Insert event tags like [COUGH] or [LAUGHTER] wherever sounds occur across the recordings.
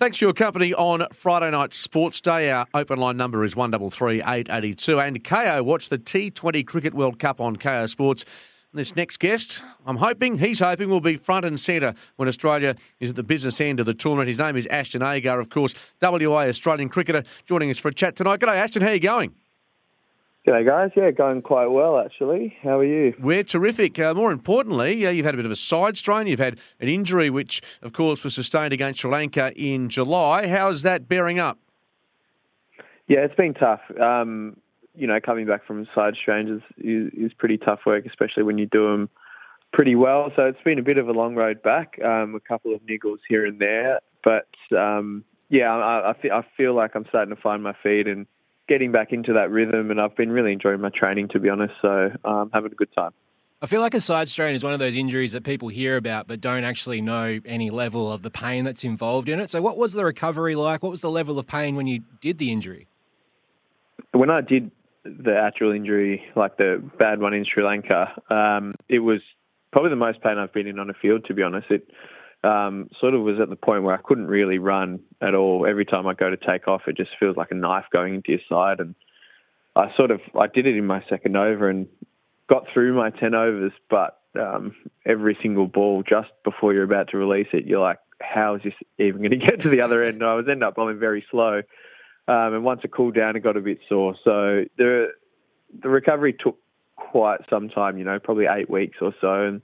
Thanks for your company on Friday night sports day. Our open line number is one double three eight eighty two. And Kayo watch the T20 Cricket World Cup on Kayo Sports. This next guest, I'm hoping, he's hoping, will be front and centre when Australia is at the business end of the tournament. His name is Ashton Agar, of course, WA Australian cricketer, joining us for a chat tonight. G'day, Ashton. How are you going? G'day, guys. Yeah, going quite well, actually. How are you? We're terrific. Uh, more importantly, yeah, you've had a bit of a side strain. You've had an injury, which, of course, was sustained against Sri Lanka in July. How's that bearing up? Yeah, it's been tough. Um, you know, coming back from side strains is, is, pretty tough work, especially when you do them pretty well. So it's been a bit of a long road back, um, a couple of niggles here and there. But um, yeah, I, I, feel, I feel like I'm starting to find my feet and – getting back into that rhythm, and I've been really enjoying my training, to be honest. So I'm um, having a good time. I feel like a side strain is one of those injuries that people hear about but don't actually know any level of the pain that's involved in it. So, what was the recovery like? What was the level of pain when you did the injury? When I did the actual injury, like the bad one in Sri Lanka, um, it was probably the most pain I've been in on a field, to be honest. It um, sort of was at the point where I couldn't really run at all. Every time I go to take off, it just feels like a knife going into your side. And I sort of I did it in my second over and got through my ten overs, but um, every single ball just before you're about to release it, you're like, how is this even going [LAUGHS] to get to the other end? And I was end up bowling very slow. Um, and once it cooled down, it got a bit sore. So the the recovery took quite some time. You know, probably eight weeks or so. And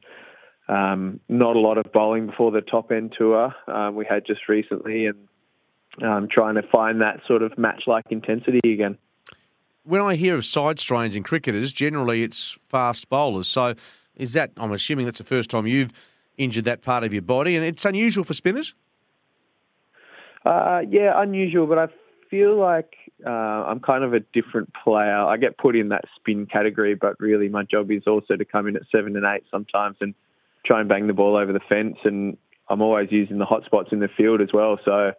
um, not a lot of bowling before the top end tour um, we had just recently, and um, trying to find that sort of match like intensity again. When I hear of side strains in cricketers, generally it's fast bowlers. So, is that, I'm assuming that's the first time you've injured that part of your body, and it's unusual for spinners? Uh, yeah, unusual, but I feel like uh, I'm kind of a different player. I get put in that spin category, but really my job is also to come in at seven and eight sometimes and try and bang the ball over the fence. And I'm always using the hot spots in the field as well. So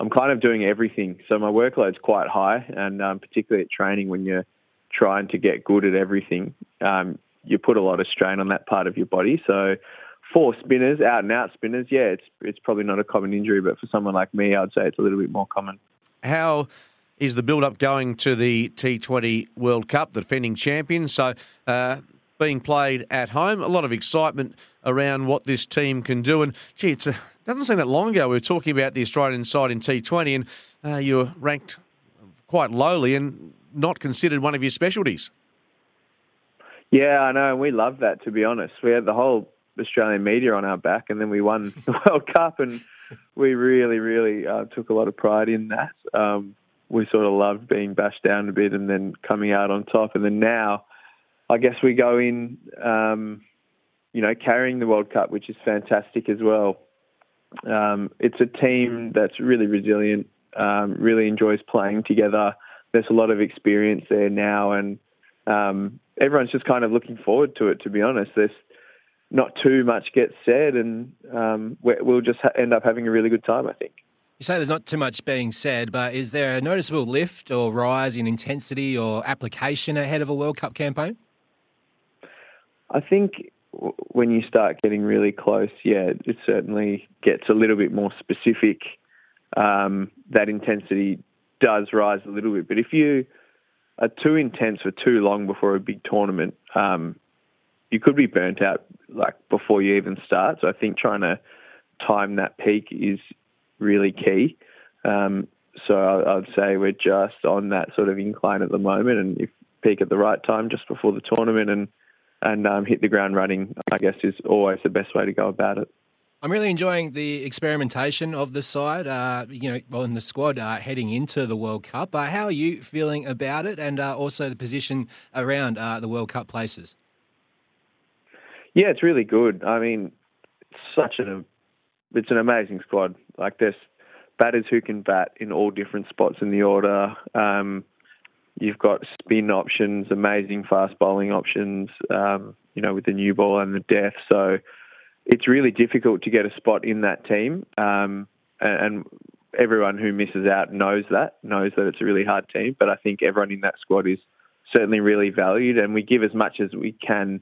I'm kind of doing everything. So my workload's quite high, and um, particularly at training when you're trying to get good at everything, um, you put a lot of strain on that part of your body. So for spinners, out and out spinners, yeah, it's it's probably not a common injury, but for someone like me, I'd say it's a little bit more common. How is the build up going to the T20 World Cup, the defending champion? So uh, being played at home. A lot of excitement around what this team can do. And gee, it doesn't seem that long ago we were talking about the Australian side in T20, and uh, you were ranked quite lowly and not considered one of your specialties. Yeah, I know, and we loved that. To be honest, we had the whole Australian media on our back, and then we won [LAUGHS] the World Cup, and we really, really uh, took a lot of pride in that. Um, we sort of loved being bashed down a bit and then coming out on top, and then now I guess we go in, um, you know, carrying the World Cup, which is fantastic as well. Um, it's a team that's really resilient, um, really enjoys playing together. There's a lot of experience there now, and um, everyone's just kind of looking forward to it. To be honest, there's not too much gets said, and um, we'll just ha- end up having a really good time. I think. You say there's not too much being said, but is there a noticeable lift or rise in intensity or application ahead of a World Cup campaign? I think when you start getting really close, yeah, it certainly gets a little bit more specific. Um, that intensity does rise a little bit. But if you are too intense for too long before a big tournament, um, you could be burnt out like before you even start. So I think trying to time that peak is really key. Um, so I'd say we're just on that sort of incline at the moment, and if peak at the right time just before the tournament and and um, hit the ground running, I guess, is always the best way to go about it. I'm really enjoying the experimentation of the side, uh, you know, well, in the squad uh, heading into the World Cup. Uh, how are you feeling about it, and uh, also the position around uh, the World Cup places? Yeah, it's really good. I mean, it's such an it's an amazing squad. Like there's batters who can bat in all different spots in the order. Um, you've got spin options, amazing fast bowling options. Um, you know, with the new ball and the death. So it's really difficult to get a spot in that team. Um, and everyone who misses out knows that, knows that it's a really hard team. But I think everyone in that squad is certainly really valued, and we give as much as we can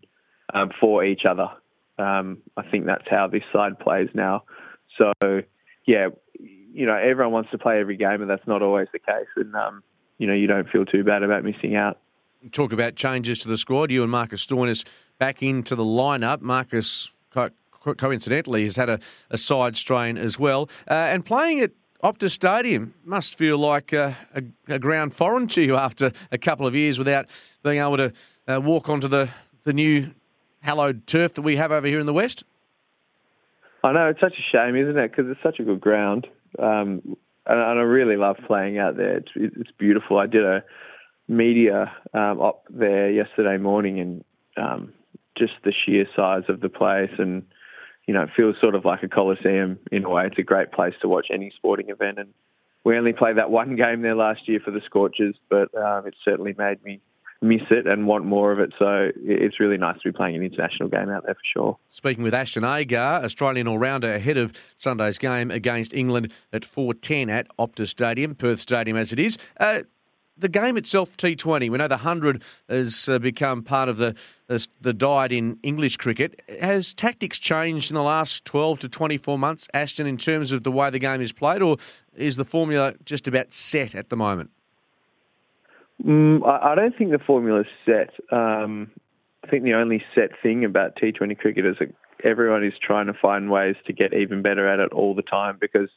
um, for each other. Um, I think that's how this side plays now. So, yeah, you know, everyone wants to play every game, and that's not always the case. And um, you know, you don't feel too bad about missing out. Talk about changes to the squad. You and Marcus Stoinis back into the lineup. Marcus, coincidentally, has had a, a side strain as well, uh, and playing at Optus Stadium must feel like a, a, a, ground foreign to you after a couple of years without being able to uh, walk onto the, the new hallowed turf that we have over here in the West? I know, it's such a shame, isn't it? Because it's such a good ground. Um, and, I really love playing out there. It's, it's beautiful. I did a media um, up there yesterday morning and um, just the sheer size of the place and, you know, it feels sort of like a coliseum in a way. It's a great place to watch any sporting event. And we only played that one [LAUGHS] game there last year for the Scorchers, but um, it certainly made me miss it and want more of it. So it's really nice to be playing an international game out there for sure. Speaking with Ashton Agar, Australian all-rounder ahead of Sunday's game against England at 4.10 at Optus Stadium, Perth Stadium as it is. Uh, the game itself, T20, we know the 100 has uh, become part of the, the, the diet in English cricket. Has tactics changed in the last 12 to 24 months, Ashton, in terms of the way the game is played, or is the formula just about set at the moment? Mm, I, don't think the formula's set. Um, I think the only set thing about T20 cricket is that everyone is trying to find ways to get even better at it all the time because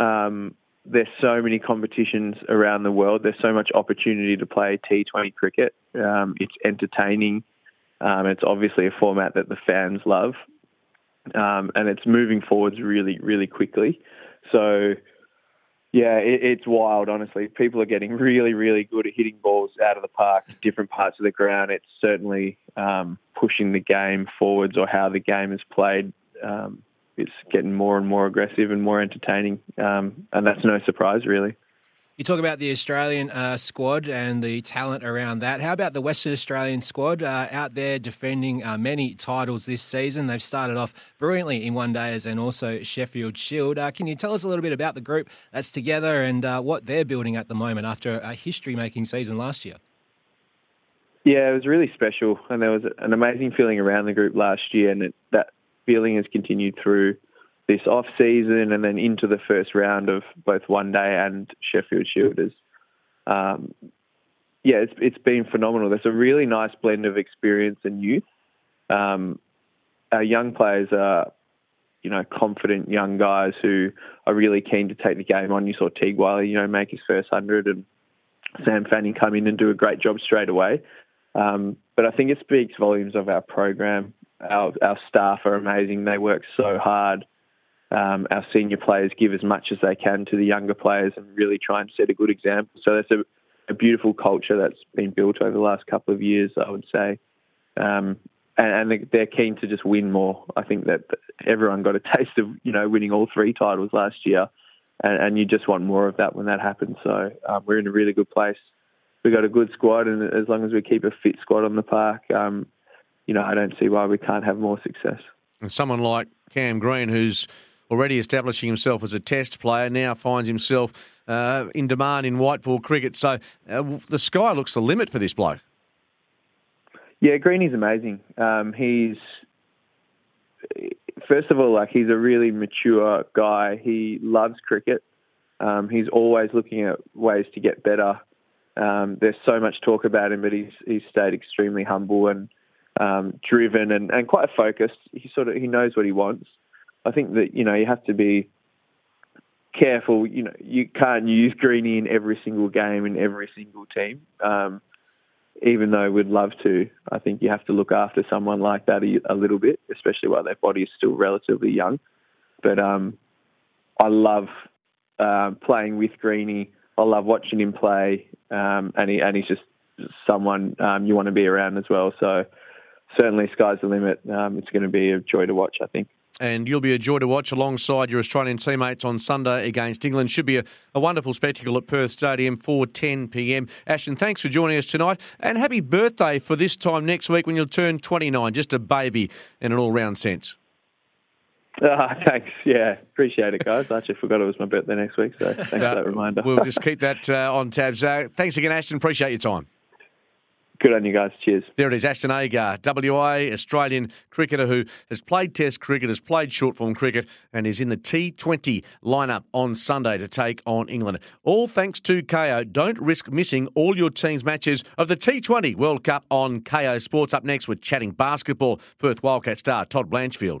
um, there's so many competitions around the world. There's so much opportunity to play T20 cricket. Um, it's entertaining. Um, it's obviously a format that the fans love, um, and it's moving forwards really, really quickly. So yeah, it, it's wild, honestly. People are getting really, really good at hitting balls out of the park, different parts of the ground. It's certainly um, pushing the game forwards or how the game is played. Um, it's getting more and more aggressive and more entertaining, um, and that's no surprise, really. You talk about the Australian uh, squad and the talent around that. How about the Western Australian squad uh, out there defending uh, many titles this season? They've started off brilliantly in one days and also Sheffield Shield. Uh, can you tell us a little bit about the group that's together and uh, what they're building at the moment after a history making season last year? Yeah, it was really special, and there was an amazing feeling around the group last year, and it, that feeling has continued through this off season and then into the first round of both One Day and Sheffield Shielders. Um, yeah, it's it's been phenomenal. There's a really nice blend of experience and youth. Um, our young players are, you know, confident young guys who are really keen to take the game on. You saw Teague you know, make his first hundred, and Sam Fanning come in and do a great job straight away. Um, but I think it speaks volumes of our program. Our our staff are amazing. They work so hard um, our senior players give as much as they can to the younger players and really try and set a good example. So that's a, a beautiful culture that's been built over the last couple of years, I would say. Um, and, and, they're keen to just win more. I think that everyone got a [LAUGHS] taste of you know winning all three titles last year, and, and you just want more of that when that happens. So um, we're in a really good place. We've got a good squad, and as long as we keep a fit squad on the park, um, you know I don't see why we can't have more success. And someone like Cam Green, who's already establishing himself as a test player, now finds himself uh, in demand in white ball cricket. So uh, the sky looks the limit for this bloke. Yeah, Greeny's amazing. Um, he's first of all, like he's a really mature guy. He loves cricket. Um, he's always looking at ways to get better. Um, there's so much talk about him, but he's he's stayed extremely humble and um, driven and, and quite focused. He sort of he knows what he wants. I think that you know you have to be careful. You know, you can't use Greeny in every single game in every single team. Um, even though we'd love to, I think you have to look after someone like that a, a little bit, especially while their body is still relatively young. but um, I love uh, playing with Greeny. I love watching him play, um, and he and he's just someone um, you want to be around as well. So certainly, sky's the limit. Um, it's going to be a joy to watch. I think and you'll be a joy to watch alongside your Australian teammates on Sunday against England. Should be a, a wonderful spectacle at Perth Stadium for 10 p.m. Ashton, thanks for joining us tonight, and happy birthday for this time next week when you'll turn 29. Just a baby in an all-round sense. Uh, thanks. Yeah, appreciate it, guys. I actually forgot it was my birthday next week, so thanks uh, for that reminder. we'll [LAUGHS] just keep that uh, on tabs. Uh, thanks again, Ashton. Appreciate your time. Good on you guys. Cheers. There it is, Ashton Agar, WA Australian cricketer who has played Test cricket, has played short form cricket, and is in the T20 lineup on Sunday to take on England. All thanks to Kayo. Don't risk missing all your team's matches of the T20 World Cup on Kayo Sports. Up next, we're chatting basketball. Perth Wildcat star Todd Blanchfield.